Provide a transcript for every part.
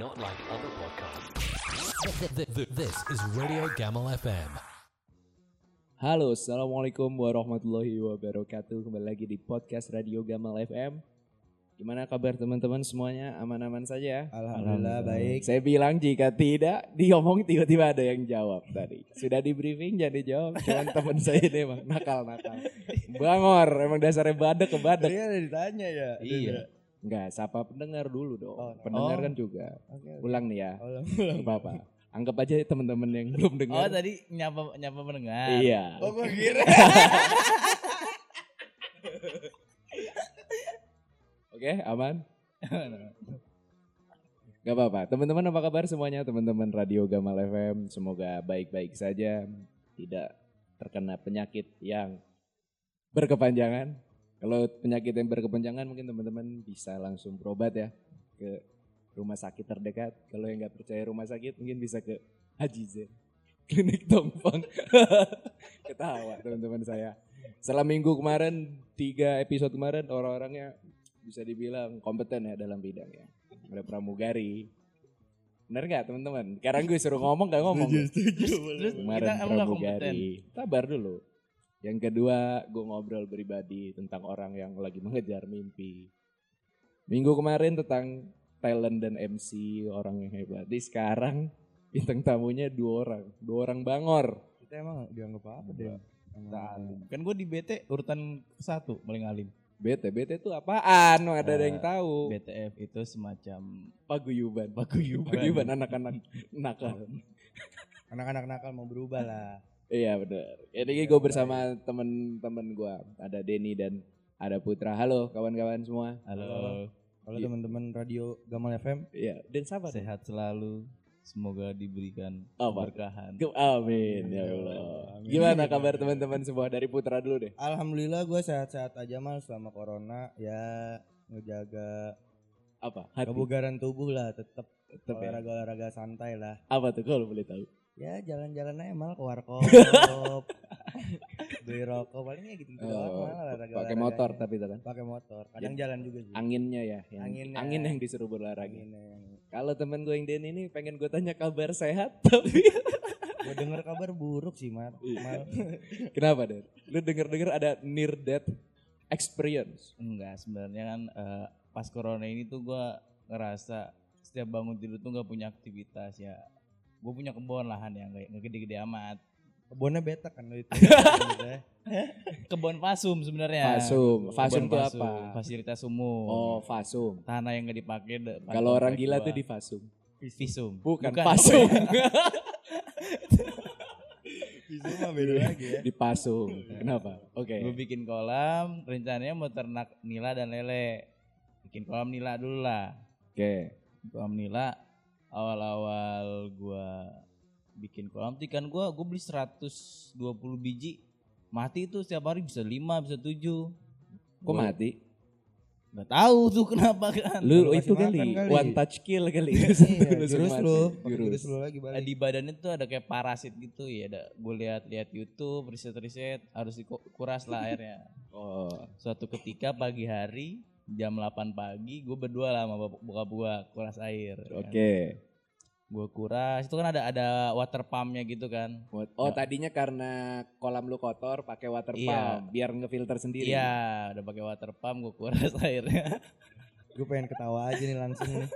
Not like other podcasts. This is Radio Gamal FM. Halo, Assalamualaikum warahmatullahi wabarakatuh Kembali lagi di podcast Radio Gamal FM Gimana kabar teman-teman semuanya? Aman-aman saja? Alhamdulillah baik. Saya bilang jika tidak, diomong tiba-tiba ada yang jawab tadi Sudah di briefing jadi jawab Cuman teman saya ini emang nakal-nakal Bangor, emang dasarnya badek ke badek ada ditanya ya. Iya Enggak, sapa pendengar dulu dong Oh, Pendengar oh. kan juga oke. Ulang nih ya Ulang, Gak apa-apa Anggap aja teman-teman yang belum Oh dengar tadi nyapa nyapa pendengar. Iya Oh gua kira. Oke, aman? Gak apa-apa. Teman-teman apa kabar semuanya? Teman-teman Radio Gamal FM. Semoga baik-baik saja. Tidak terkena penyakit yang berkepanjangan. Kalau penyakit yang berkepanjangan mungkin teman-teman bisa langsung berobat ya ke rumah sakit terdekat. Kalau yang nggak percaya rumah sakit mungkin bisa ke Haji Zen. Klinik Tongfang. Ketawa teman-teman saya. Setelah minggu kemarin, tiga episode kemarin orang-orangnya bisa dibilang kompeten ya dalam bidangnya. Ada pramugari. Bener nggak teman-teman? Sekarang gue suruh ngomong gak ngomong. setuju. Terus Kemarin kita gak kompeten. pramugari. Sabar dulu. Yang kedua, gue ngobrol pribadi tentang orang yang lagi mengejar mimpi. Minggu kemarin tentang talent dan MC orang yang hebat. Di sekarang bintang tamunya dua orang, dua orang bangor. Kita emang dianggap apa deh? Kan gue di BT urutan satu paling alim. BT, BT itu apaan? Ada ada yang tahu. BTF itu semacam Paguyuban. paguyuban. Paguyuban anak-anak nakal. Anak-anak nakal mau berubah lah. Iya benar. Jadi gue bersama temen-temen gue. Ada Denny dan ada Putra. Halo kawan-kawan semua. Halo. Kalau Iya. teman-teman radio Gamal FM Iya. Dan sabar. Sehat selalu. Semoga diberikan Apa? keberkahan. Amin ya Allah. Gimana kabar teman-teman semua dari Putra dulu deh. Alhamdulillah gue sehat-sehat aja mal selama corona ya ngejaga Apa? Hati. kebugaran tubuh lah tetap Tetep ya. olahraga-olahraga santai lah. Apa tuh kalau boleh tahu? Ya jalan-jalan aja mal ke warkop, beli rokok palingnya gitu gitu Oh, olahraga pakai motor tapi itu kan. pakai motor kadang jalan juga sih Anginnya ya, yang, Anginnya. angin yang disuruh berolahraga. Yang Kalau temen gue yang Denny ini pengen gue tanya kabar sehat, tapi gue dengar kabar buruk sih mal, Iya. mal. kenapa Den? Lu denger-denger ada near death experience. Enggak sebenarnya kan eh, pas corona ini tuh gue ngerasa setiap bangun tidur tuh gak punya aktivitas ya. Gue punya kebun lahan yang gak nggak gede-gede amat. kebunnya betak kan lo itu Kebun fasum sebenarnya. Fasum. Fasum tuh apa? Fasilitas umum. Oh, fasum. Tanah yang gak dipakai. Kalau orang gila gua. tuh di fasum. visum. Bukan, fasum. itu mah beda lagi ya di pasung. Kenapa? Oke. Gue bikin kolam, rencananya mau ternak nila dan lele. Bikin kolam nila dulu lah. Oke. Kolam nila awal-awal gua bikin kolam tuh ikan gua gue beli 120 biji. Mati itu setiap hari bisa 5, bisa 7. Kok mati? Gak tahu tuh kenapa kan. Lu itu kali, kali. one touch kill kali. iya, jurus mati. lu Jurus. jurus lu lagi Eh, balik di badannya tuh ada kayak parasit gitu ya. Ada gue lihat-lihat YouTube, riset-riset harus dikuras lah airnya. Oh. Suatu ketika pagi hari jam 8 pagi gue berdua lah sama bokap gue kuras air. Oke. Gue kuras itu kan ada ada water pumpnya gitu kan. Oh, tadinya karena kolam lu kotor pakai water Iya. pump biar ngefilter sendiri. Iya, udah pakai water pump gue kuras airnya. gue pengen ketawa aja nih langsung nih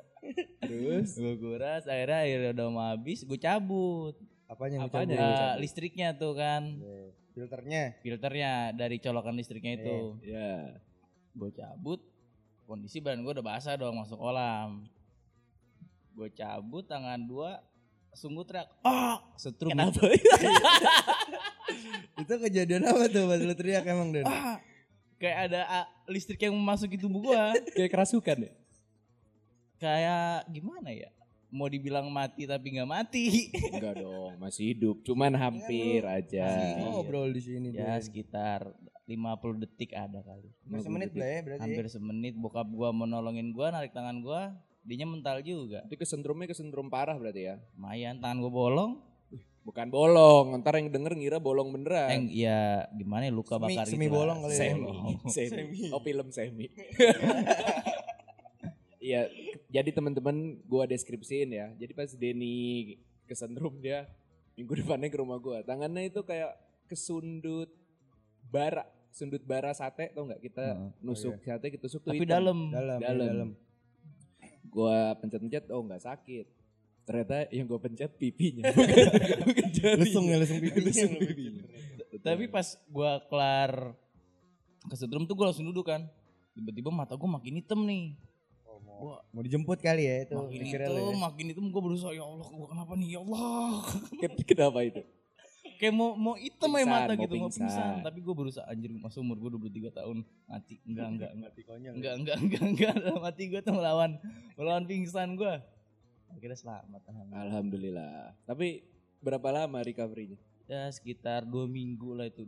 Terus gue kuras airnya airnya udah mau habis, gue cabut. apanya yang Apanya? dicabut? Eh, listriknya tuh kan, filternya filternya dari colokan listriknya itu. ya. Gue cabut, kondisi badan gue udah basah dong masuk kolam. Gue cabut tangan dua, sungguh teriak, ah, setrum. Kenapa? itu kejadian apa tuh pas lu teriak emang Den? Ah, kayak ada ah, listrik yang memasuki tubuh gua. Kayak kerasukan ya? kayak gimana ya? Mau dibilang mati tapi nggak mati. Enggak dong, masih hidup. Cuman hampir aja. Masih ngobrol di sini ya Den. sekitar 50 detik ada kali. Hampir semenit lah ya berarti Hampir semenit bokap gua mau nolongin gua narik tangan gua, dinya mental juga. Itu kesentrumnya kesentrum parah berarti ya? Lumayan tangan gua bolong. Bukan bolong, ntar yang denger ngira bolong beneran. ya gimana ya luka Semi- bakar semi itulah. bolong kali ya. Semi, Bolong. semi. Oh film semi. Iya, jadi teman-teman gua deskripsiin ya. Jadi pas Denny kesentrum dia minggu depannya ke rumah gua. Tangannya itu kayak kesundut bara, sundut bara sate tau nggak kita Heeh. nusuk sate kita tusuk tuh Tapi dalam. Dalam, ya, Dalam. dalam. Gua pencet-pencet oh nggak sakit. Ternyata yang gua pencet pipinya bukan. Lesung ya, lesung pipinya. Lesung pipinya. Tapi pas gua kelar kesetrum tuh gua langsung duduk kan. Tiba-tiba mata gua makin hitam nih. Gua Mau dijemput kali ya itu. makin lo ya. makin hitam gua berusaha ya Allah gua kenapa nih ya Allah. Kenapa itu? Kayak mau mau hitam aja Pingsan, mata mau gitu mau pingsan. pingsan. Tapi gua berusaha anjir masa umur gua 23 tahun mati. Enggak enggak enggak. Mati konyol. Enggak enggak enggak enggak dalam hati gua tuh melawan melawan pingsan gua. Akhirnya selamat alhamdulillah. Alhamdulillah. Tapi berapa lama recovery-nya? Ya sekitar dua minggu lah itu.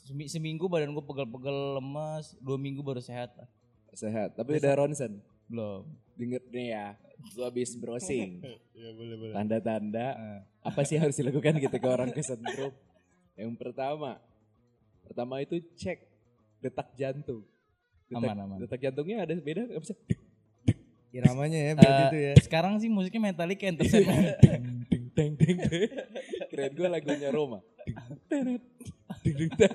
Semi- Seminggu badan gue pegel-pegel lemas, dua minggu baru sehat lah. Sehat. Tapi udah ronsen. Belum. Denger nih ya. Gua habis browsing. Iya boleh boleh. Tanda-tanda Eh, apa sih harus dilakukan ketika orang kesentrum? Yang pertama, pertama itu cek detak jantung. Detak, Aman, aman. Detak jantungnya ada beda nggak bisa? Iramanya ya berarti eh, itu ya. Sekarang sih musiknya Metallica Entertainment. ding ding ding ding. Keren gue lagunya Roma. Ding, ding, ding, ding.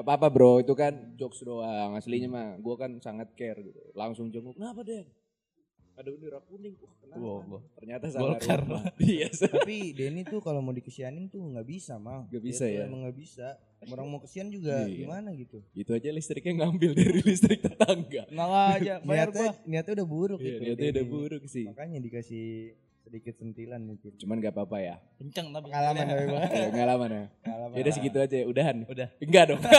Gak apa-apa bro, itu kan jokes doang. Aslinya mah gue kan sangat care gitu. Langsung jenguk, kenapa Den? Ada bendera kuning. Wah, kenapa? Wow, wow. Ternyata salah Golkar. rumah. Iya, Tapi Denny tuh kalau mau dikesianin tuh nggak bisa mal. Nggak Dia bisa tuh ya? Emang nggak bisa. Orang mau kesian juga Iya. gimana gitu. itu aja listriknya ngambil dari listrik tetangga. Nala aja bayar Niatnya, gua. niatnya udah buruk Iya, itu. niatnya udah buruk sih. Makanya dikasih sedikit sentilan mungkin. Cuman gak apa-apa ya. Kenceng tapi. Pengalaman Bang. Ya, pengalaman ya. Pengalaman. Ya udah segitu aja ya, udahan. Udah. Enggak dong.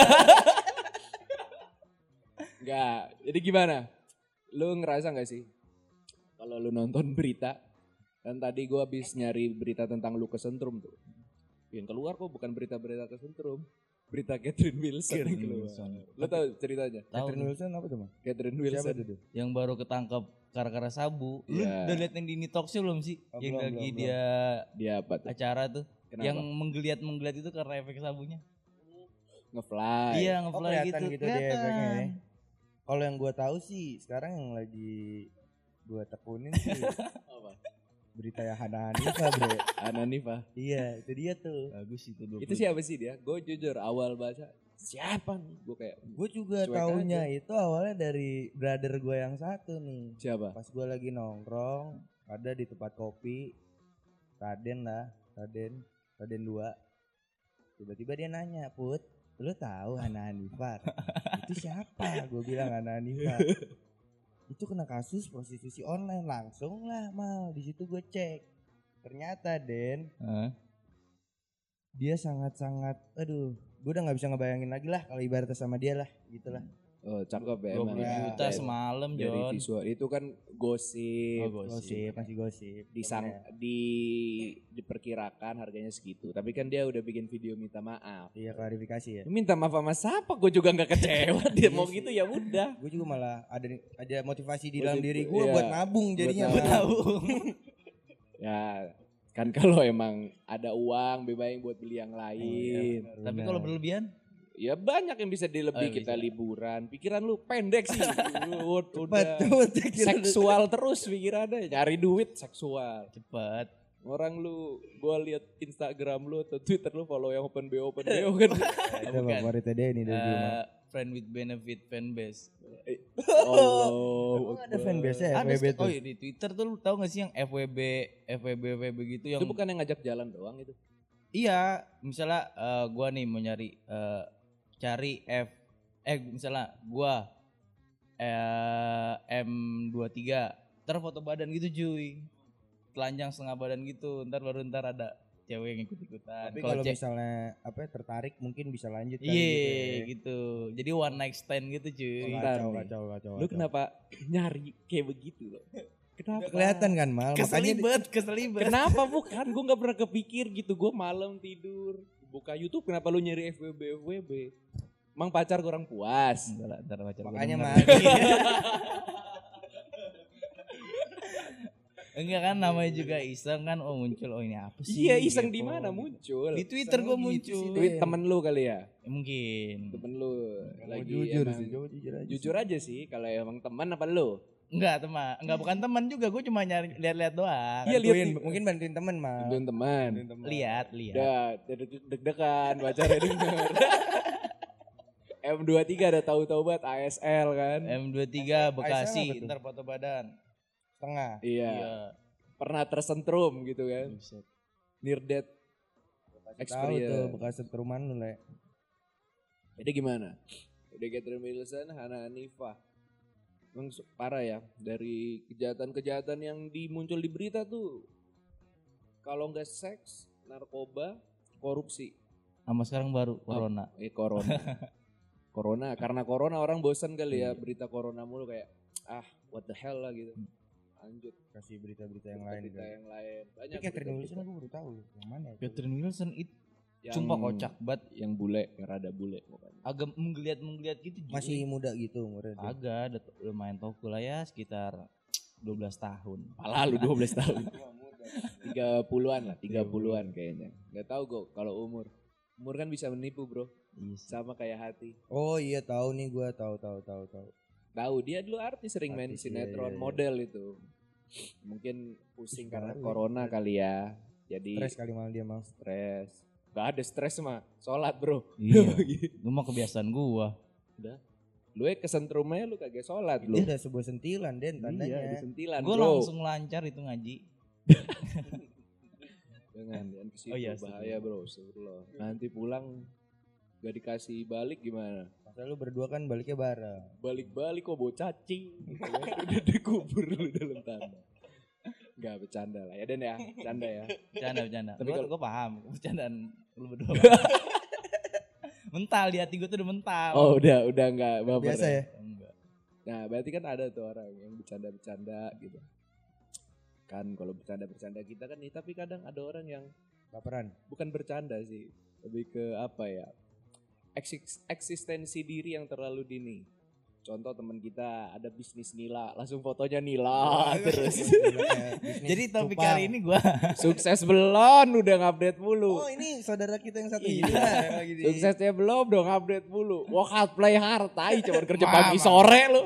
Enggak. Jadi gimana? Lu ngerasa gak sih? Kalau lu nonton berita, kan tadi gua habis nyari berita tentang lu kesentrum tuh. Yang keluar kok bukan berita-berita kesentrum. Berita Catherine Wilson yang Catherine keluar. Wilson. Lu tahu ceritanya? Tahu Catherine Wilson apa tuh Bang? Catherine Siapa Wilson. tuh? tuh? yang baru ketangkep gara-gara sabu. Lu Iya. udah liat yang di Ini Talk Show belum sih? Oh, yang belum, lagi belum, dia Dia apa tuh? acara tuh. Kenapa? Yang menggeliat-menggeliat itu karena efek sabunya. Ngefly. Iya, Oh, ngefly kelihatan gitu. gitu dia efeknya ya. Kalau yang gua tahu sih sekarang yang lagi gua tekunin sih Apa? Berita ya Hana Hanifa bro. Ananifa. iya itu dia tuh. Bagus itu 20. Itu siapa sih dia? Gue jujur awal baca siapa nih? Gue kayak Gue juga taunya itu awalnya dari brother gue yang satu nih. siapa? Pas gue lagi nongkrong ada di tempat kopi Raden lah, Raden, Raden 2. Tiba-tiba dia nanya, "Put, lu tahu Hana Hanifah?" itu siapa? Gue bilang Hana Hanifah. itu kena kasus prostitusi online langsung lah mal. Di situ gue cek. Ternyata Den Hah? dia sangat-sangat aduh gue udah nggak bisa ngebayangin lagi lah kalau ibaratnya sama dia lah gitulah Oh cakep ya 20 emang. ya. juta Dari- semalam Dari Jon. visual itu kan gosip. Oh, gosip masih gosip disang di diperkirakan harganya segitu tapi kan dia udah bikin video minta maaf iya klarifikasi ya minta maaf sama siapa gue juga nggak kecewa dia mau gitu ya udah gue juga malah ada ada motivasi di dalam diri gue iya. buat nabung jadinya Buat. Tahu. ya kan kalau emang ada uang lebih baik buat beli yang lain Tapi kalau berlebihan ya banyak yang bisa dilebih. Oh, kita bisa. liburan pikiran lu pendek sih. Cepet, udah cepet, seksual terus pikirannya. Nyari duit seksual. Cepat. orang lu gua lihat Instagram lu atau Twitter lu follow yang open BO open BO kan. Itu Bukan. favoritnya dia ini dari Mal. Eh, friend with benefit fanbase. oh. Emang ada fanbase ya FWB oh tuh? Iya, di Twitter tuh lu tahu gak sih yang FWB FWB FWB gitu yang itu bukan yang ngajak jalan doang itu? Iya, misalnya eh, gua nih mau nyari eh, cari F eh misalnya gua eh M23 ntar foto badan gitu cuy. Telanjang setengah badan gitu ntar baru ntar ada cewek yang ikut ikutan tapi kalau misalnya apa ya, tertarik mungkin bisa lanjut iya gitu ya. gitu. Jadi one night stand gitu cuy. Bentar kacau, kacau, kacau, lu kenapa nyari kayak begitu loh kenapa? Kelihatan kan mal? Makanya keselibet keselibet. Kenapa bukan? Gue nggak pernah kepikir gitu. Gue malam tidur buka YouTube kenapa lu nyari FWB FWB Emang pacar kurang puas. Ntar ntar pacar makanya mal enggak kan namanya juga iseng kan oh muncul oh ini apa sih? Iya iseng di Kepo. mana muncul? Di Twitter gua gitu muncul. sih, tweet temen lu kali ya? Ya, mungkin. Temen lu lagi jujur emang- sih jujur aja jujur aja sih kalau emang teman apa lu Enggak teman, enggak bukan teman juga, gue cuma nyari lihat-lihat doang. Iya, lihat mungkin bantuin temen mah. Bantuin teman. Lihat, lihat. Udah, deg- deg-degan pacarnya denger. M23 ada tahu-tahu banget ASL kan. M23 ASL Bekasi, ntar foto badan. Setengah. Iya. Pernah tersentrum gitu kan. Buset. Near death Tahu experience. tuh bekas setruman lu, Le. Jadi gimana? Udah Catherine Wilson, Hana Hanifah. Emang su- parah ya dari kejahatan-kejahatan yang dimuncul di berita tuh. Kalau nggak seks, narkoba, korupsi. Sama sekarang baru corona. Eh corona. corona karena corona orang bosan kali ya berita corona mulu kayak ah what the hell lah gitu. Lanjut Kasih berita-berita yang lain. berita yang lain. Banyak Tapi Catherine. Wilson aku baru tahu yang mana ya. Catherine Wilson itu Yang- sumpah kocak banget. Yang bule, yang rada bule pokoknya. Agak menggeliat-menggeliat gitu. Masih muda gitu umurnya. agak ada lumayan toko lah ya sekitar 12 tahun. Pala lu 12 tahun. 30-an lah, 30-an kayaknya. Gak tahu kok kalau umur. Umur kan bisa menipu, Bro. Iya sih. Sama kayak hati. Oh iya tahu nih gua tahu tahu tahu tahu. Tahu dia dulu artis sering main Artis, iya, sinetron iya, iya. model itu. Mungkin pusing karena ya. corona kali ya. Jadi Stres kali malah dia mah. stres. Gak ada stres mah. Sholat, Bro. Iya. Lu mah kebiasaan gua. lu eh kesentrumnya lu kagak sholat lu. Dia udah sebuah sentilan Den tandanya. Iya, disentilan, Gua Bro. langsung lancar itu ngaji. Jangan, jangan ke situ Oh iya, bahaya, Bro. Astagfirullah. Nanti pulang gak dikasih balik gimana? Masa lu berdua kan baliknya bareng. balik-balik kok bawa cacing udah dikubur lu dalam tanah Enggak bercanda lah ya Den ya bercanda ya Bercanda, bercanda. Tapi kalau- gua paham bercandaan lu berdua. mental di hati gua tuh udah mental. oh udah udah enggak baper Biasa ya. Enggak. nah berarti kan ada tuh orang yang bercanda-bercanda gitu kan kalau bercanda-bercanda kita kan nih tapi kadang ada orang yang Baperan. bukan bercanda sih lebih ke apa ya eksis- eksistensi diri yang terlalu dini contoh teman kita ada bisnis nila langsung fotonya nila terus Jadi topik Cupang. hari ini gua Sukses belum udah ngupdate mulu. Oh ini saudara kita yang satu Iya. ini lagi di- Suksesnya belum dong update mulu. Work hard play hard tai cuman kerja Mama. pagi sore lu.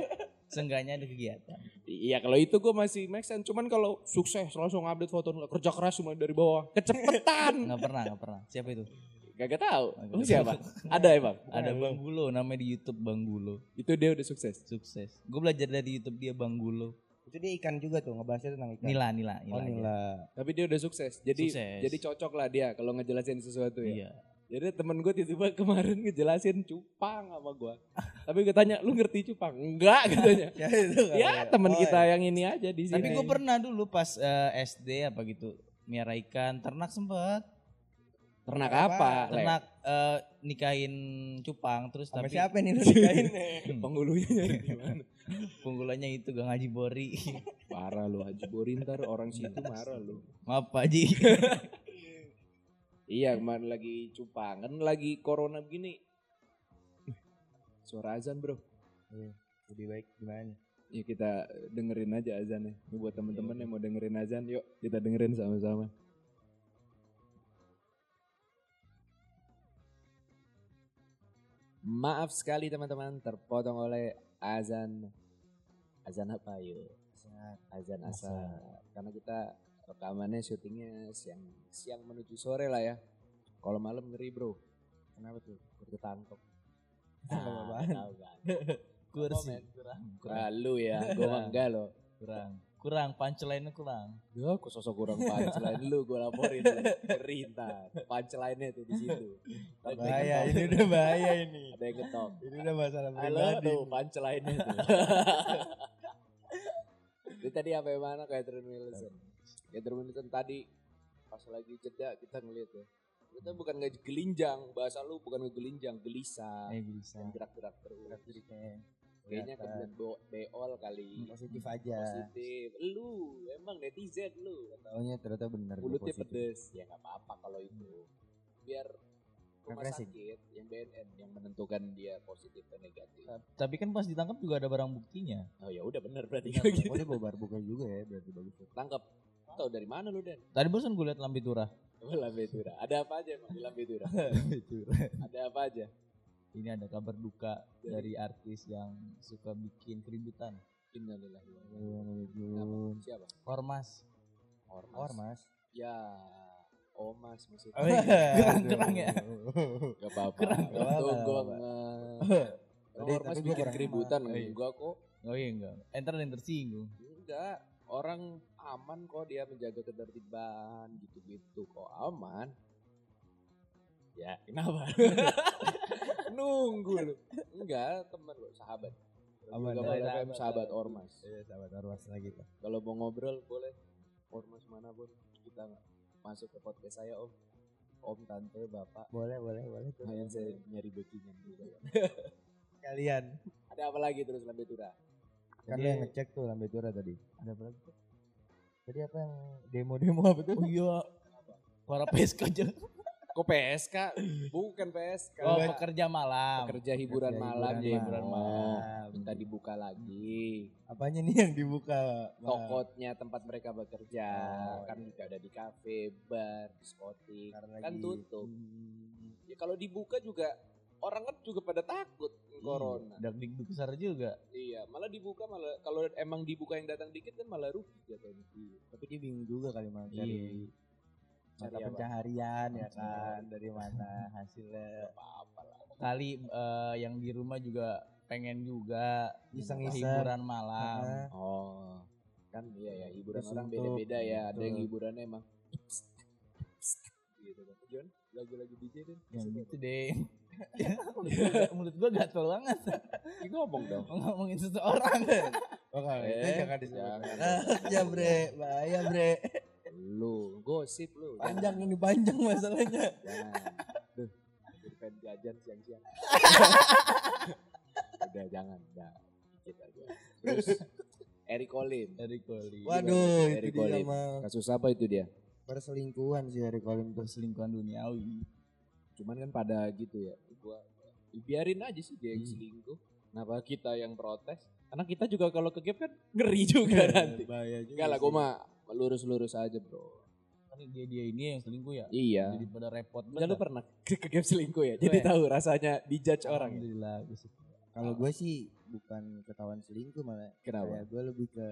seenggaknya ada kegiatan. Iya kalau itu gue masih make sense. Cuman kalau sukses langsung update foto nggak kerja keras cuma dari bawah. Kecepetan. Enggak pernah, enggak pernah. Siapa itu? Gak tahu. Gak Lu tahu. siapa? Ada emang. Ada Bang Gulo namanya di YouTube Bang Gulo. Itu dia udah sukses. Sukses. Gue belajar dari YouTube dia Bang Gulo. Itu dia ikan juga tuh ngebahasnya tentang ikan. Nila, Nila, Nila. Oh aja. Nila. Tapi dia udah sukses. Jadi Sukses. jadi cocok lah dia kalau ngejelasin sesuatu ya. Iya. Jadi temen gue tiba-tiba kemarin ngejelasin cupang sama gue. Tapi gue tanya, lu ngerti cupang? Enggak katanya. Ya itu kan. ya temen Oh, kita iya. yang ini aja di sini. Tapi gue pernah dulu pas eh, SD apa gitu miara ikan, ternak sempet. Ternak Apa? apa? Ternak eh, nikahin cupang terus Sama tapi siapa nih lu nikahin? Penghulunya nyari di mana? punggulannya itu gak ngaji bori. Parah lu Haji Bori ntar orang situ marah lu. Maaf Pak Haji. Iya kemarin lagi cupang kan lagi corona begini. Suara azan bro. Lebih baik gimana? Ya kita dengerin aja azannya. Ini buat temen-temen yang mau dengerin azan, yuk kita dengerin sama-sama. Maaf sekali teman-teman terpotong oleh azan azan apa yuk? Azan asar. Karena kita rekamannya syutingnya siang siang menuju sore lah ya. Kalau malam ngeri bro. Kenapa tuh? Ketangkep. Kenapa Ah, banget? tahu. Kursi Komen. kurang, Ah, kurang, lu ya, gue enggak loh. kurang. Kurang punchline-nya kurang. Ya, kok sosok kurang punchline lu, gue laporin. Perintah, punchline-nya tuh di situ. Bahaya, ini udah bahaya ini. Ada yang ketok. Ini udah masalah Halo, pribadi. tuh punchline-nya tuh. Itu tadi apa yang mana Catherine Wilson? Catherine Wilson tadi pas lagi jeda kita ngeliat ya. Kita bukan nggak gelinjang, bahasa lu bukan ngegelinjang, gelisah. Eh yang gerak-gerak terus. Kayaknya kebelet beol kali. Positif aja. Positif. Lu emang netizen lu. Taunya ternyata benar. Mulutnya pedes. Ya nggak apa-apa kalau itu. Biar rumah Refreshing. sakit yang BNN yang menentukan dia positif dan negatif. Tapi kan pas ditangkap juga ada barang buktinya. Oh ya udah bener berarti kayak gitu. Oh dia bawa barbuka juga ya berarti bagus. Tangkap. Tahu dari mana lu Den? Tadi bosan gue liat Lambe Turah. Oh, Lambe Tura. Ada apa aja emang di Lambe Tura? Ada apa aja? Ini ada kabar duka dari artis yang suka bikin keributan. Innalillahi wa inna. Siapa? Ormas. Ormas. Ormas. Ya, Omas maksudnya. Oh iya, kurang ya. Gak apa-apa. Kurang. Itu Gak apa-apa, gue gak nge... Tadi- Ormas gua bikin keributan. Oh, iya. enggak kok. Oh iya enggak. Enter yang tersinggung. Enggak. Orang aman kok dia menjaga ketertiban gitu-gitu kok aman. Ya, kenapa? Nunggu lu. Enggak, teman lu, sahabat. FM, sahabat, sahabat sahabat. Ormas. Iya, sahabat Ormas lagi tuh. Kalau mau ngobrol boleh Ormas mana pun kita nggak masuk ke podcast saya Om. Om, tante, bapak. Boleh, boleh, boleh. tuh. Lumayan saya nyari backingan juga. Kalian. Ada apa lagi terus Lambe Tura? Kan yang ngecek tuh Lambe Tura tadi. Ada apa lagi? Tadi apa yang demo-demo apa tuh? Oh iya. Para PSK aja. Kok PSK? Bukan PSK. Oh, pekerja malam. Pekerja hiburan Pekerja malam hiburan ya. hiburan Oh, malam. Minta dibuka lagi. Apanya nih yang dibuka? Tokotnya tempat mereka bekerja. Oh, kan tidak ada di kafe, bar, diskotik. Karena kan lagi- tutup. Hmm. Ya kalau dibuka juga orang kan juga pada takut corona. Dak dikduk besar juga. Iya, malah dibuka malah kalau emang dibuka yang datang dikit kan malah rugi jatuhnya. Tapi dia bingung juga kali Iya. cari Mata apa? pencaharian ya kan dari mana hasilnya Apa-apa lah. Kali eh, yang di rumah juga pengen juga Iseng-iseng. hiburan malam. Nah, Oh, kan iya ya hiburan Terus orang untuk- beda-beda ya. Ada yang hiburannya emang gitu kan. John, lagu-lagu DJ deh. Yang gitu deh. Menurut gua gatel banget Ya, ngomong dong. ngomongin seseorang. oh kalau itu Eh, jangan disebut. jangan. ya bre, bahaya bre. Lu gosip lu. Panjang ini panjang masalahnya. Jangan. Duh, jadi pengen jajan siang-siang. Udah jangan, udah. Dikit aja. Terus Eric Olim. Dari Koli. Waduh, Kolim. mah Kasus apa itu dia? perselingkuhan sih Eric tuh. Perselingkuhan duniawi. Cuman kan pada gitu ya. Gua biarin aja sih dia yang Hmm. selingkuh. Kenapa kita yang protes? Karena kita juga kalau ke kan ngeri juga nanti. Bahaya juga. Enggak lah, gue mah lurus-lurus aja bro. Kan dia dia ini yang selingkuh ya. Iya. Jadi pada repot Enggak lu banget. pernah ke, ke game selingkuh ya? Jadi Gue- tahu rasanya dijudge orang ya? Alhamdulillah. Kalau gue sih bukan ketahuan selingkuh malah. Kenapa? Gue lebih ke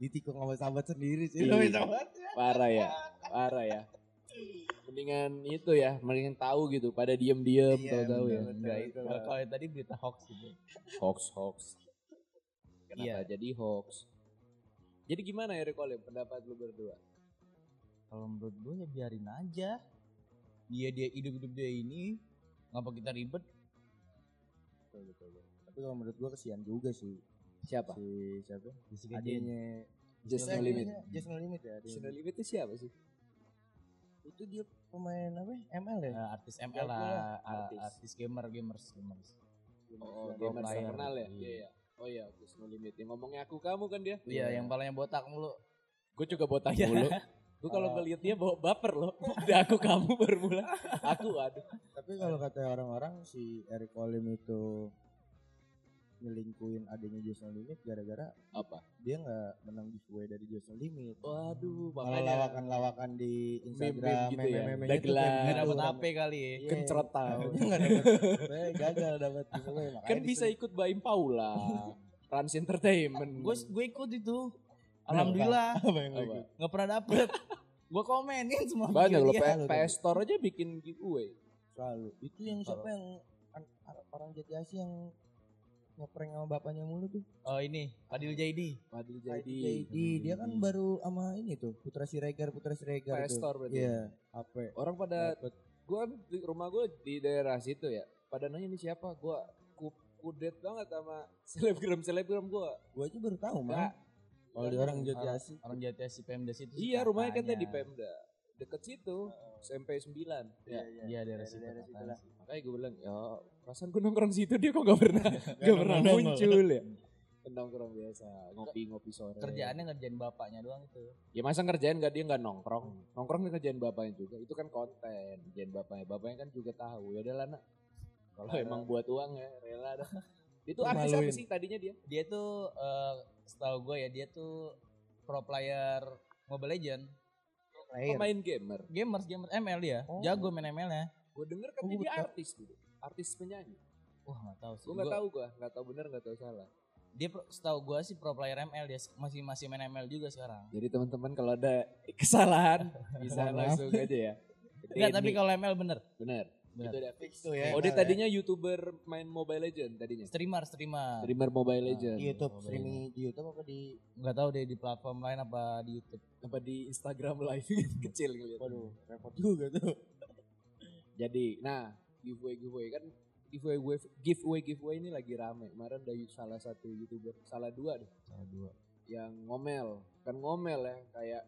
ditikung sama sahabat sendiri sih. Iya. Lebih sahabat. Parah ya, parah ya. Mendingan itu ya, mendingan tahu gitu. Pada diem-diem, Iya, tahu-tahu ya. Enggak itu. Kalau tadi berita hoax gitu. Hoax, hoax. Kenapa Iya. jadi hoax? Jadi gimana ya Olim pendapat lu berdua? Kalau menurut gue ya biarin aja. Dia dia hidup hidup dia ini. Ngapa kita ribet? Betul, betul, betul. Tapi kalau menurut gue kesian juga sih. Siapa? Si siapa? Adanya. Adanya. Just No Limit. Just No Limit ya. Just No Limit itu siapa sih? Itu dia pemain apa? ya? ML ya? Nah, artis ML lah, artis. artis. gamer gamers gamers. Oh, Pro gamers terkenal ya? Iya. Iya. Oh iya, Just No Limit. Yang ngomongnya aku kamu kan dia? Iya, yang palanya botak mulu. Gue juga botak Iya. mulu. Gue kalau Oh. ngeliat dia bawa baper loh. Udah aku kamu baru mulai. Aku aduh. Tapi kalau kata orang-orang si Eric Olim itu nyelingkuin adanya Just No Limit gara-gara Apa? dia nggak menang giveaway dari Just No Limit. Waduh, makanya lawakan-lawakan di Instagram, gitu ya. meme-meme Udah gitu gelar. kayak Nggak gitu, dapat. HP kali ya. Iya, Kencrot tahu. Dapat, gagal dapat giveaway. kan bisa ikut Baim Paula. Rans Entertainment. Gue gue ikut itu. Alhamdulillah nggak pernah dapet. gue komenin semua. Banyak lu PS Store aja bikin giveaway. Selalu. Itu yang siapa yang orang Jati Asih yang ngeprank sama bapaknya mulu tuh. Oh ini, Fadil Jaidi. Padil Jadi, jadi. dia kan baru sama ini tuh Putra Siregar, Putra Siregar PS tuh. Store berarti. Iya, HP. Orang pada Dapet. gua di rumah gua di daerah situ ya. Pada nanya ini siapa? Gua ku, kudet banget sama selebgram selebgram gua. Gua aja baru tahu, mah. Kalau di orang Jati Orang, Asih. orang Jati Asih Pemda situ. sih Iya, rumahnya katanya di. Pemda. Deket situ. SMP 9. Ya. Iya daerah situ. daerah situ. Makanya gue bilang, ya perasaan gue nongkrong situ dia kok gak pernah gak pernah muncul ya. Nongkrong biasa, ngopi-ngopi sore. Kerjaannya ngerjain bapaknya doang itu. Ya masa ngerjain gak dia gak nongkrong. Nongkrong dia ngerjain bapaknya juga. Itu kan konten, ngerjain bapaknya. Bapaknya kan juga tahu. Ya udah lah nak. Kalau Ada. emang buat uang ya rela dah. Itu artis apa sih tadinya dia? Dia tuh eh, setahu gue ya dia tuh pro player Mobile Legend. Player. Pemain gamer. Gamers, gamers ML dia. Oh. Jago main ML-nya. Gue denger kan Oh, dia betul. artis dulu. Artis penyanyi. Wah, enggak tahu sih. Gue gak Gua- tahu gue, gak tahu bener gak tahu salah. Dia pro- setahu gua sih pro player ML dia masih masih main ML juga sekarang. Jadi teman-teman kalau ada kesalahan bisa langsung aja ya. Enggak, tapi kalau ML bener. bener. Bener. Itu udah Fix tuh ya. Oh dia tadinya youtuber main Mobile Legend tadinya. Streamer, streamer. Streamer Mobile ya. Legend. di YouTube, Mobile streaming di YouTube apa di Enggak tahu deh di platform lain apa di YouTube. Apa di Instagram live kecil ngeliat. Waduh, repot juga tuh. Jadi, nah giveaway giveaway kan giveaway giveaway giveaway ini lagi rame. Kemarin ada salah satu youtuber, salah dua deh, Salah dua. yang ngomel, kan ngomel ya kayak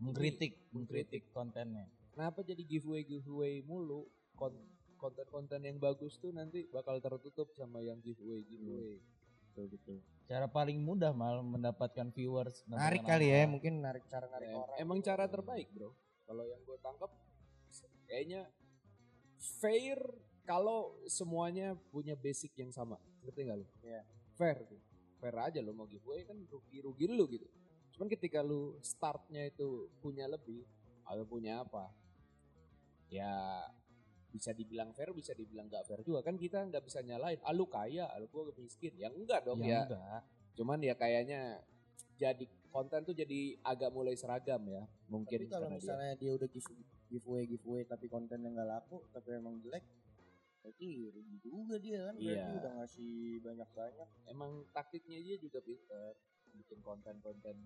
Mengkritik, mengkritik kontennya. kenapa jadi giveaway giveaway mulu Kon- konten-konten yang bagus tuh nanti bakal tertutup sama yang giveaway giveaway. Betul betul. Cara paling mudah mal mendapatkan viewers. Narik kali ya, mungkin narik cara narik Ya, orang. emang cara terbaik bro. Kalau yang gue tangkap kayaknya fair kalau semuanya punya basic yang sama. Ngerti gak lu? Iya. Fair tuh. Fair aja lo mau giveaway kan rugi-rugi lu gitu. Cuman ketika lu startnya itu punya lebih atau punya apa ya bisa dibilang fair bisa dibilang gak fair juga kan kita nggak bisa nyalain ah lu kaya ah lu gua miskin ya enggak dong Ya, ya enggak. cuman ya kayaknya jadi konten tuh jadi agak mulai seragam ya mungkin Tapi kalau karena dia. misalnya dia. udah give, giveaway giveaway tapi kontennya nggak laku tapi emang jelek berarti rugi juga dia kan berarti Iya. udah ngasih banyak-banyak. Emang taktiknya dia juga pinter bikin konten-konten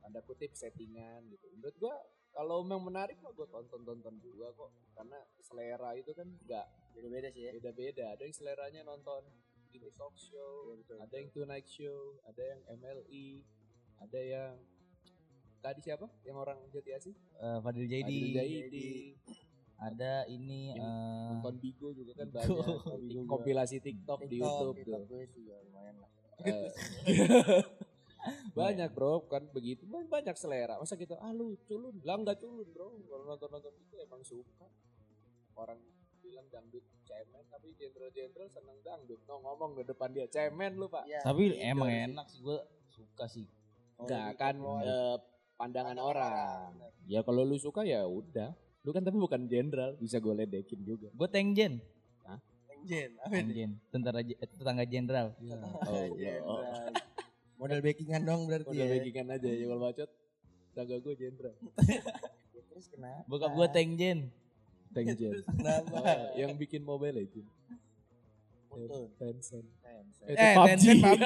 tanda kutip settingan gitu. Menurut gua kalau memang menarik mah gua tonton-tonton juga kok karena selera itu kan enggak beda-beda sih ya. beda-beda. Ada yang seleranya nonton ini talk show ada yang tonight show ada yang MLE ada yang tadi siapa? Yang orang Jati Asih? Eh, Fadil Jaidi. Fadil Jaidi. Ada ini eh, nonton Bigo juga kan Bigo. banyak. Bigo juga. kompilasi TikTok, di YouTube tuh. TikTok gue juga lumayan lah. Eh, banyak bro. Kan begitu. Ba- banyak selera. Masa kita ah lu culun. Lah nggak culun bro. Kalau nonton nonton itu emang suka. Orang bilang dangdut cemen tapi jenderal-jenderal seneng dangdut. No ngomong di depan dia cemen lu pak. Iya, tapi gitu emang sih. enak sih gue suka sih. Oh, Enggak gitu. kan Oh, eh, pandangan orang. Ya kalau lu suka ya udah. Lu kan tapi bukan jenderal, bisa gue ledekin juga. Gue Tengjen. Jen, apa itu? Tengjen. Tentara je- eh, tetangga jenderal. Oh, Jen, oh. right. Model backingan dong berarti Udah ya. backingan aja ya kalau bacot. Tangga gue jenderal. Ya, Terus kenapa? Bokap gue Tengjen. Tengjen. Kenapa? Oh, yang bikin Mobile Legend. Betul. Tencent. Tencent. Eh, Eh, PUBG. Tencent PUBG.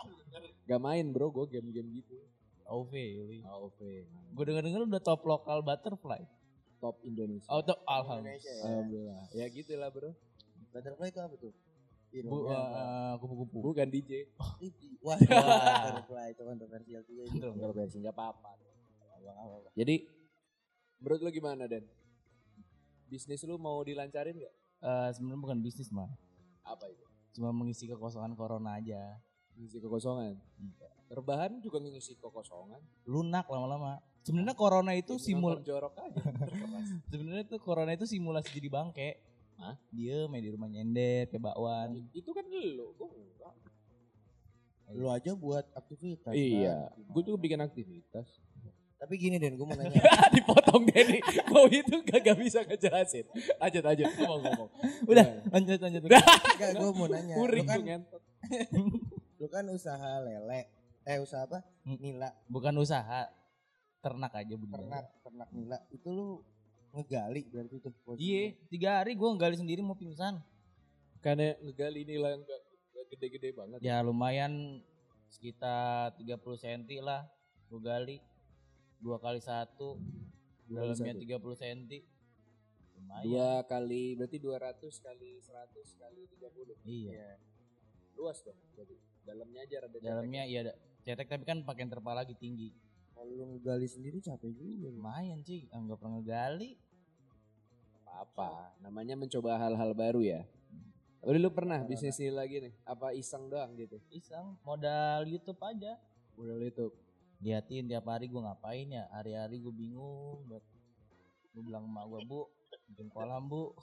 Gak main bro, gue game-game gitu. OV. AOV. Gue denger-denger udah top lokal butterfly. Top Indonesia. Oh, top alhamdulillah. Indonesia ya. Alhamdulillah. Ya gitulah bro. Butterfly itu apa tuh? Bu, eh, kupu-kupu. Bukan DJ. Ih, Wah, Wah. butterfly itu kontroversial juga versi nggak apa-apa. Jadi menurut lu gimana Den? Bisnis lu mau dilancarin gak? Eh, sebenarnya bukan bisnis mah. Apa itu? Cuma mengisi kekosongan corona aja. Ngisi kekosongan. Terbahan juga ngisi kekosongan. Lunak lama-lama. Sebenarnya corona itu simul jorok aja. sebenarnya tuh corona itu simulasi jadi bangke. Hah? Dia main di rumah nyendet ke bakwan. itu kan lu, gua enggak. Lu aja buat aktivitas. Iya, kan? gue juga bikin aktivitas. Tapi gini Den, gue mau nanya. Dipotong Denny. Mau itu gak bisa ngejelasin. Lanjut aja. Ngomong ngomong. Udah, lanjut lanjut. Enggak, gue mau nanya. Kuring kan. Lu kan usaha lele. Eh, usaha apa? Hmm. Nila, Bukan usaha. Ternak aja budidaya. ternak, ternak nila. Itu lu ngegali berarti tuh. posisinya. Iya, tiga hari gue gali sendiri mau pingsan. Karena ngegali ini lah enggak enggak gede-gede banget. Ya lumayan sekitar 30 cm lah gue gali. Dua kali satu, dalamnya satu. 30 cm. Lumayan. Dua kali berarti 200 kali 100 kali 30. Iya. Luas dong. Jadi dalamnya aja rada cetek. Dalamnya iya ada cetek tapi kan pakai terpal lagi tinggi. Kalau lu ngegali sendiri capek juga. lu. Lumayan sih, anggap pernah ngegali. apa namanya mencoba hal-hal baru ya Udah lu pernah Corona. bisnis ini lagi nih apa iseng doang gitu Iseng, modal YouTube aja. udah itu Liatin tiap hari gue ngapain ya. Hari-hari gue bingung. buat Gue bilang emak gue, bu, bikin kolam bu.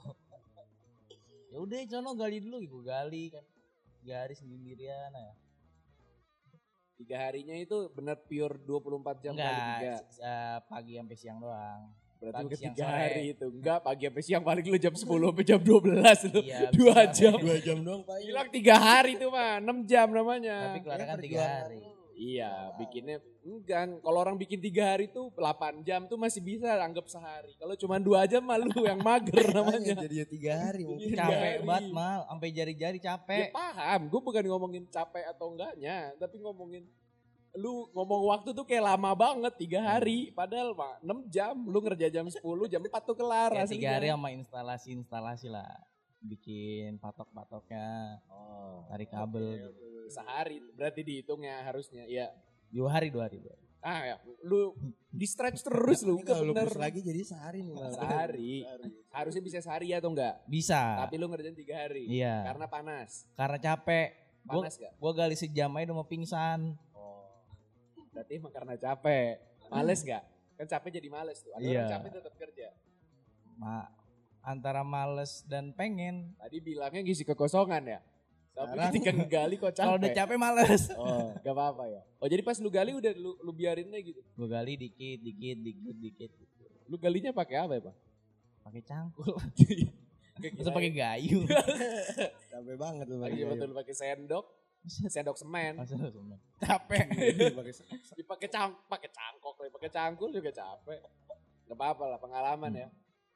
ya udah, cono gali dulu. Gue gali kan. Tiga hari sendirian ya. tiga harinya itu benar pure 24 jam kali Enggak, tiga s- eh, pagi sampai siang doang. Berarti Pagi, tiga sore. hari itu. Enggak, pagi sampai siang paling lu jam 10 sampai jam 12 lu. Iya, Dua jam. Dua jam doang Pak. Bilang tiga hari itu mah, 6 jam namanya. Tapi keluar kan tiga hari. Iya, bikinnya enggak. Kalau orang bikin tiga hari tuh 8 jam tuh masih bisa anggap sehari. Kalau cuma dua jam malu yang mager namanya. Makanya Jadi tiga hari mungkin. Tiga Capek banget mal, sampai jari-jari Ya capek. paham, gue bukan ngomongin capek atau enggaknya, tapi ngomongin lu ngomong waktu tuh kayak lama banget tiga hari padahal mah 6 jam lu ngerja jam 10 jam 4 tuh kelar Ya, tiga hari sama instalasi-instalasi lah. Bikin patok-patoknya, oh, tarik kabel. sehari berarti dihitungnya harusnya ya Dua hari, dua hari. Dua hari. ah ya lu di stretch terus lu kalau lu push lagi jadi sehari nih Mal. sehari harusnya bisa sehari ya atau enggak Bisa. tapi lu ngerjain tiga hari Iya. karena panas Karena capek. Gua, panas gak gua gali sejam aja udah mau pingsan. oh berarti emang karena capek males gak kan capek jadi males tuh ada orang Iya. capek tetap kerja Ma antara males dan pengen. Tadi bilangnya ngisi kekosongan ya. Tapi Sekarang- ketika ngegali kok capek. Kalau udah capek males. Oh, gak apa-apa ya. Oh, jadi pas lu gali udah lu, lu biarin aja gitu. Gua gali dikit, dikit, dikit, dikit. Lu galinya pakai apa ya, Pak? Pakai cangkul. Kayak Terus pakai gayu. Capek banget lu lagi pakai betul pakai sendok, sendok semen. Masa semua. Capek. Pakai Dipakai cang, pakai cangkok, lagi pakai cangkul juga capek. Gak apa-apa lah pengalaman ya.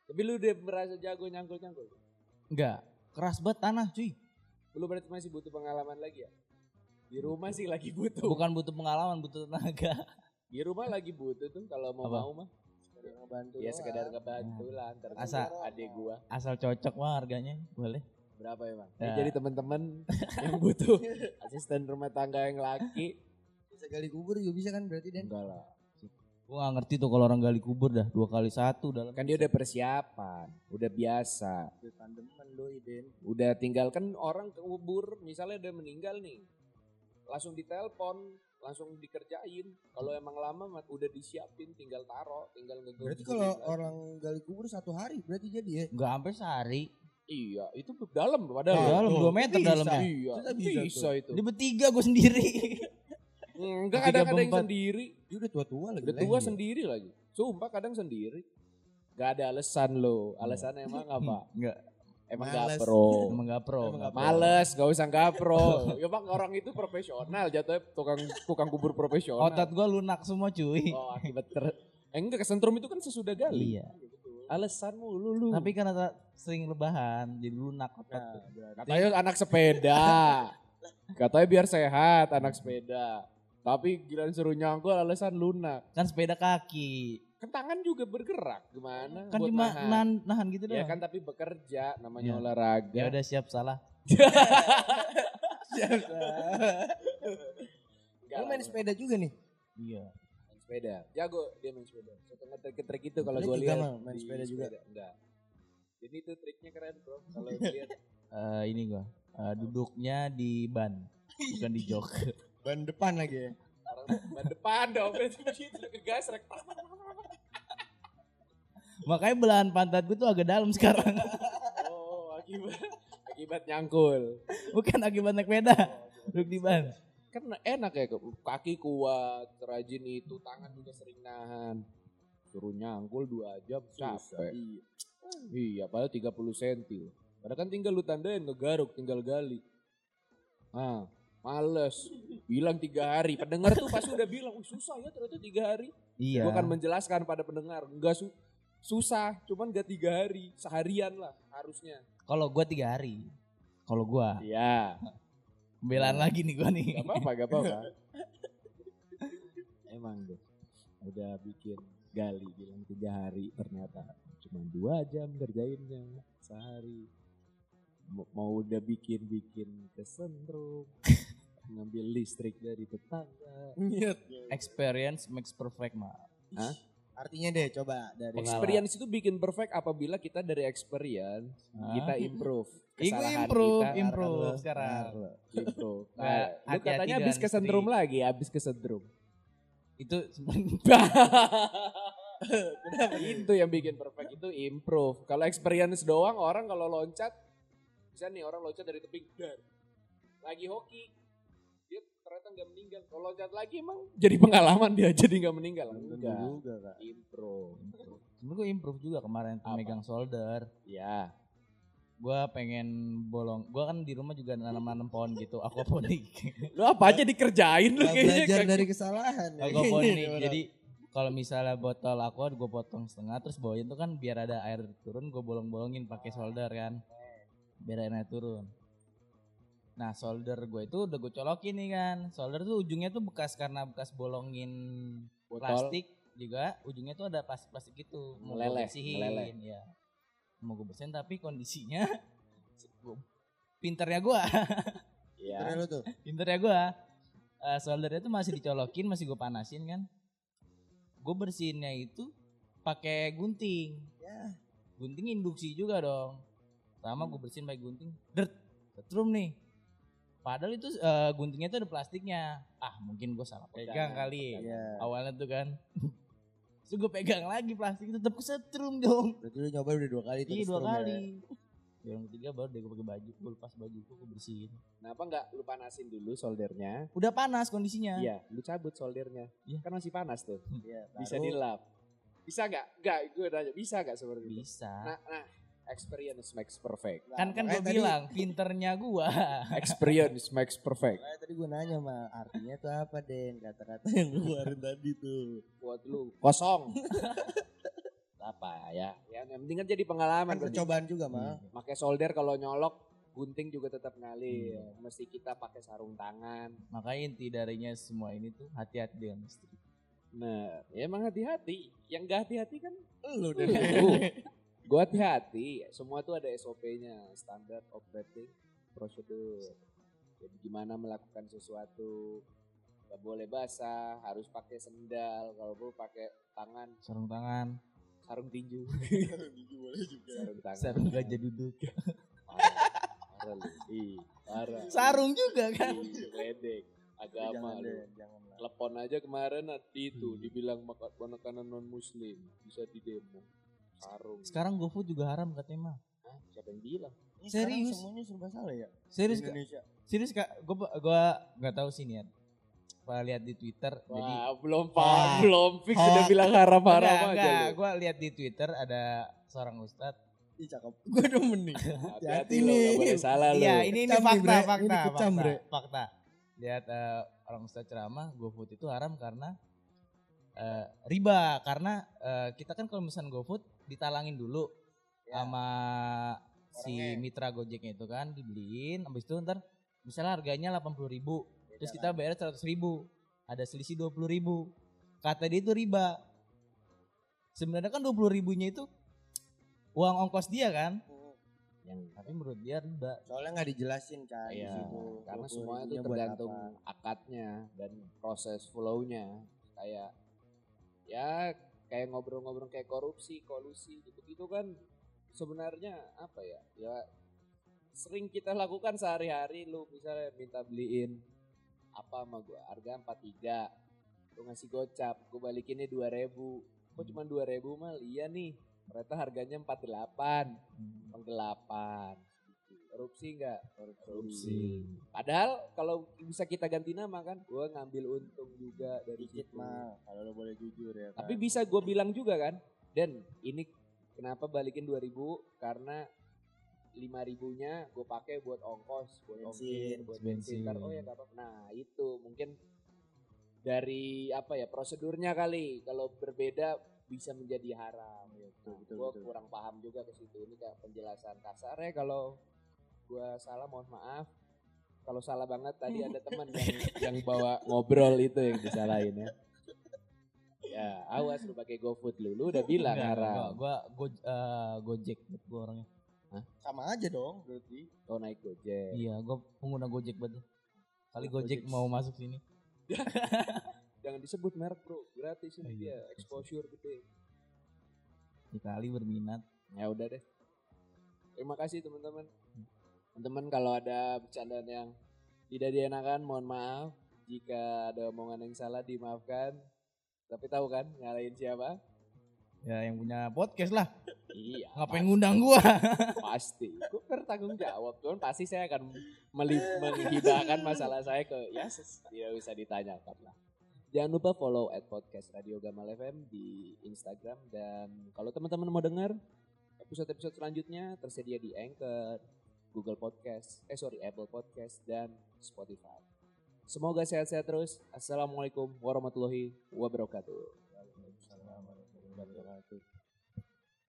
Tapi lu udah merasa jago nyangkul-nyangkul. Enggak. Keras banget tanah cuy. Lu berarti masih butuh pengalaman lagi ya? Di rumah sih lagi butuh. Bukan butuh pengalaman, butuh tenaga. Di rumah lagi butuh tuh kalau mau Apa? mau mah. ngebantu. Ya sekedar ngebantu lah antar Asa- adik gua. Asal cocok mah harganya. Boleh. Berapa emang? Ya. Jadi teman-teman yang butuh asisten rumah tangga yang laki Bisa gali kubur juga bisa kan berarti Den? enggak lah. Gua gak ngerti tuh kalau orang gali kubur dah dua kali satu dalam. Kan dia udah persiapan, udah biasa. Udah tandeman doi Den. Udah tinggal kan orang ke kubur misalnya udah meninggal nih. Langsung ditelepon, langsung dikerjain. Kalau emang lama mah udah disiapin, tinggal taro, tinggal ngegebukin Berarti kalau orang gali kubur satu hari berarti jadi ya? Enggak sampai sehari. Iya, itu dalam padahal. Nah, Dalam. 2 meter Bisa. dalamnya. Iya, bisa bisa, itu. Dia bertiga gue sendiri. Enggak kadang ada yang sendiri. Dia udah tua-tua lagi. Udah tua sendiri lagi. Sumpah kadang sendiri. Gak ada alasan lo. Alasannya emang apa? Enggak. Emang Males. gak pro. Emang gak pro. Emang pro. Males, gak usah gak pro. ya bang orang itu profesional jatuhnya tukang tukang kubur profesional. Otot gue lunak semua cuy. Oh akibat ter... Eh enggak kesentrum itu kan sesudah gali. Iya. Alasan mulu lu. Tapi karena sering rebahan jadi lunak otot. Nah, katanya anak sepeda. Katanya biar sehat anak sepeda. Tapi gila suruh nyangkul alasan lunak. Kan sepeda kaki. Kan tangan juga bergerak gimana? Kan buat cuma nahan. nahan, nahan gitu Ya doang. kan tapi bekerja namanya Ya. olahraga. Ya udah siap salah. Enggak Lu lah, main sepeda juga nih? Iya. main sepeda. Jago dia main sepeda. Suka ngetrik-ngetrik itu kalau Lu gue lihat. Main di sepeda juga? Enggak. Jadi itu triknya keren bro. Kalau lihat Eh, ini gua eh, duduknya di ban bukan di jok. Ban depan lagi ya? ban depan dong. Berarti begitu ke gas rek. Makanya belahan pantat gue tuh agak dalam sekarang. Oh akibat akibat nyangkul. Bukan akibat naik sepeda. Duduk di ban. Kan enak ya kaki kuat, rajin itu, tangan juga sering nahan. Suruh nyangkul dua jam capek. Iya. Iya, padahal 30 cm. Padahal kan tinggal lu tandain ngegaruk, tinggal gali. Ah, males. Bilang tiga hari. Pendengar tuh pasti udah bilang, susah ya ternyata tiga hari. Iya. Gua akan menjelaskan pada pendengar, enggak su susah, cuman gak tiga hari, seharian lah harusnya. Kalau gua tiga hari. Kalau gua Iya, belaan lagi nih gua nih. gak apa-apa, gak apa-apa. Emang deh, udah bikin gali bilang tiga hari, ternyata cuma dua jam kerjainnya sehari. Mau- udah bikin-bikin kesentrum, ngambil listrik dari tetangga. Nyet. Experience makes perfect mah. Hah? Artinya deh coba dari Pengalaman. Experience itu bikin perfect apabila kita dari experience Hah? kita improve. Iku Kesalahan improve, kita, improve sekarang. improve. Nggak, Nah, lu hati-hati katanya dengan habis kesentrum istri. lagi, habis kesentrum. Itu sebenarnya itu yang bikin perfect itu improve. Kalau experience doang orang kalau loncat bisa nih orang loncat dari tebing dar. Lagi hoki ternyata nggak meninggal. Kalau loncat lagi emang jadi pengalaman dia jadi nggak meninggal. Enggak. juga kak. Impro. Sebenernya gue improve juga kemarin tuh Apa? megang solder. Ya. Gue pengen bolong. Gue kan di rumah juga nanam-nanam pohon gitu, aquaponik. Lu apa aja dikerjain lu Nggak kayaknya. belajar dari kesalahan. ya. aquaponik. Orang. Jadi kalau misalnya botol aqua gue potong setengah terus bawain tuh kan biar ada air turun gue bolong-bolongin pakai solder kan. Biar airnya turun. Nah solder gue itu udah gue colokin nih kan. Solder tuh ujungnya tuh bekas karena bekas bolongin Botol. plastik juga ujungnya tuh ada plastik-plastik gitu mau gue Meleleh, bersihin meleleh. ya mau gue bersihin tapi kondisinya pinternya gue Ya. Keren lu tuh. pinternya gue uh, soldernya tuh masih dicolokin masih gue panasin kan gue bersihinnya itu pakai gunting Ya. gunting induksi juga dong sama gue bersihin pakai gunting dert setrum nih padahal itu uh, guntingnya itu ada plastiknya ah mungkin gue salah pegang Pegangan, kali Iya. awalnya tuh kan terus gue pegang lagi plastik tetap kesetrum dong Berarti lu nyoba udah dua kali iya dua terus ya. kali yang ketiga baru deh gue pakai baju gue lepas baju gue bersihin Kenapa nggak lu panasin dulu soldernya? udah panas kondisinya Iya, lu cabut soldernya. Iya. Kan masih panas tuh. Iya, Bisa dilap. Bisa nggak? Nggak, gue nanya. Bisa nggak seperti itu? bisa Nah, nah, experience makes perfect. Nah, kan kan gue tadi- bilang pinternya gue Experience makes perfect. Makanya tadi gue nanya mah artinya tuh apa Den kata-kata yang lu keluarin tadi tuh. Buat lu kosong. apa ya? Ya yang penting kan jadi pengalaman. Kan percobaan juga mah. Pakai solder kalau nyolok gunting juga tetap ngalir. Mesti kita pakai sarung tangan. makanya inti darinya semua ini tuh hati-hati dengan istri Nah, ya emang hati-hati. Yang gak hati-hati kan Lu lu. Gue hati-hati. Semua tuh ada SOP-nya, standard operating procedure. Jadi gimana melakukan sesuatu. Gak boleh basah, harus pakai sendal. Kalau perlu pakai tangan, sarung tangan sarung tinju. boleh juga. sarung tangan. sarung gajah duduk Parah, parah lu. Ih, parah. sarung juga kan Ih, ledek. Agama Jangan lu. Jangan. Telepon aja kemarin itu dibilang makan makanan non muslim bisa di sarung sekarang GoFood juga haram katanya mah Hah, siapa yang bilang Ini Serius? semuanya serba salah ya? serius Di Kak? Indonesia. serius kak gue gua nggak tahu sih niat Pak lihat di Twitter jadi Wah, belum Wah. pak belum fix Oh. udah bilang haram haram enggak, aja enggak. gue lihat di Twitter ada seorang ustadz Ih cakep. Gue demen nih. hati-hati lo gak boleh salah lo iya ini ini fakta Bre. fakta Ini kecam, fakta, Bre. fakta lihat eh, orang ustadz ceramah GoFood itu haram karena eh, riba karena eh, kita kan kalau misalnya GoFood ditalangin dulu Ya. sama si Orangnya. mitra Gojeknya itu kan dibeliin habis itu ntar misalnya harganya 80.000 ribu terus kita bayar 100.000 ribu ada selisih 20.000 ribu kata dia itu riba sebenarnya kan 20 ribunya itu uang ongkos dia kan yang tapi menurut dia riba Soalnya nggak dijelasin kan di Iya, situ. karena 20 semua itu tergantung akadnya dan proses flow-nya. Kayak ya kayak ngobrol-ngobrol kayak korupsi, kolusi gitu-gitu kan sebenarnya apa ya? Ya sering kita lakukan sehari-hari lu misalnya minta beliin apa sama gua harga 43 lu ngasih gocap gua balikinnya 2000 kok cuma 2000 mah? Iya nih ternyata harganya 48 penggelapan korupsi enggak korupsi. Padahal kalau bisa kita ganti nama kan gua ngambil untung juga dari Dikit situ. mah kalau lo boleh jujur ya. tapi kan. bisa gue bilang juga kan dan ini kenapa balikin 2000 karena lima ribunya gue pakai buat ongkos buat Bensin, ongkir buat bensin, bensin. Oh ya gak apa nah itu mungkin dari apa ya prosedurnya kali. Kalau berbeda bisa menjadi haram. Betul, betul, gue kurang paham juga ke situ. Ini kayak penjelasan kasar ya kalau gue salah mohon maaf. Kalau salah banget tadi ada teman yang yang bawa ngobrol itu yang disalahin ya. Ya awas lu pakai GoFood lu. Lu udah bilang Enggak, haram. enggak, gua go, eh, Gojek gue orangnya. Sama aja dong berarti. kau naik Gojek. Iya gue pengguna Gojek betul kali Gojek. Gojek. mau masuk sini. Jangan disebut merek bro. Gratis ini Oh, iya. dia exposure gede. Kali berminat. Ya udah deh. Terima kasih teman-teman teman-teman kalau ada bercandaan yang tidak dienakan mohon maaf jika ada omongan yang salah dimaafkan tapi tahu kan nyalain siapa Ya yang punya podcast lah. Iya. Ngapain pasti. ngundang gua? Pasti. Gue bertanggung jawab. Cuman pasti saya akan menghibahkan masalah saya ke ya tidak usah ditanyakan lah. Jangan lupa follow at podcast Radio Gamal FM di Instagram dan kalau teman-teman mau dengar episode-episode selanjutnya tersedia di Anchor, Google Podcast, eh sorry Apple Podcast dan Spotify. Semoga sehat-sehat terus. Assalamualaikum warahmatullahi wabarakatuh. Waalaikumsalam warahmatullahi wabarakatuh.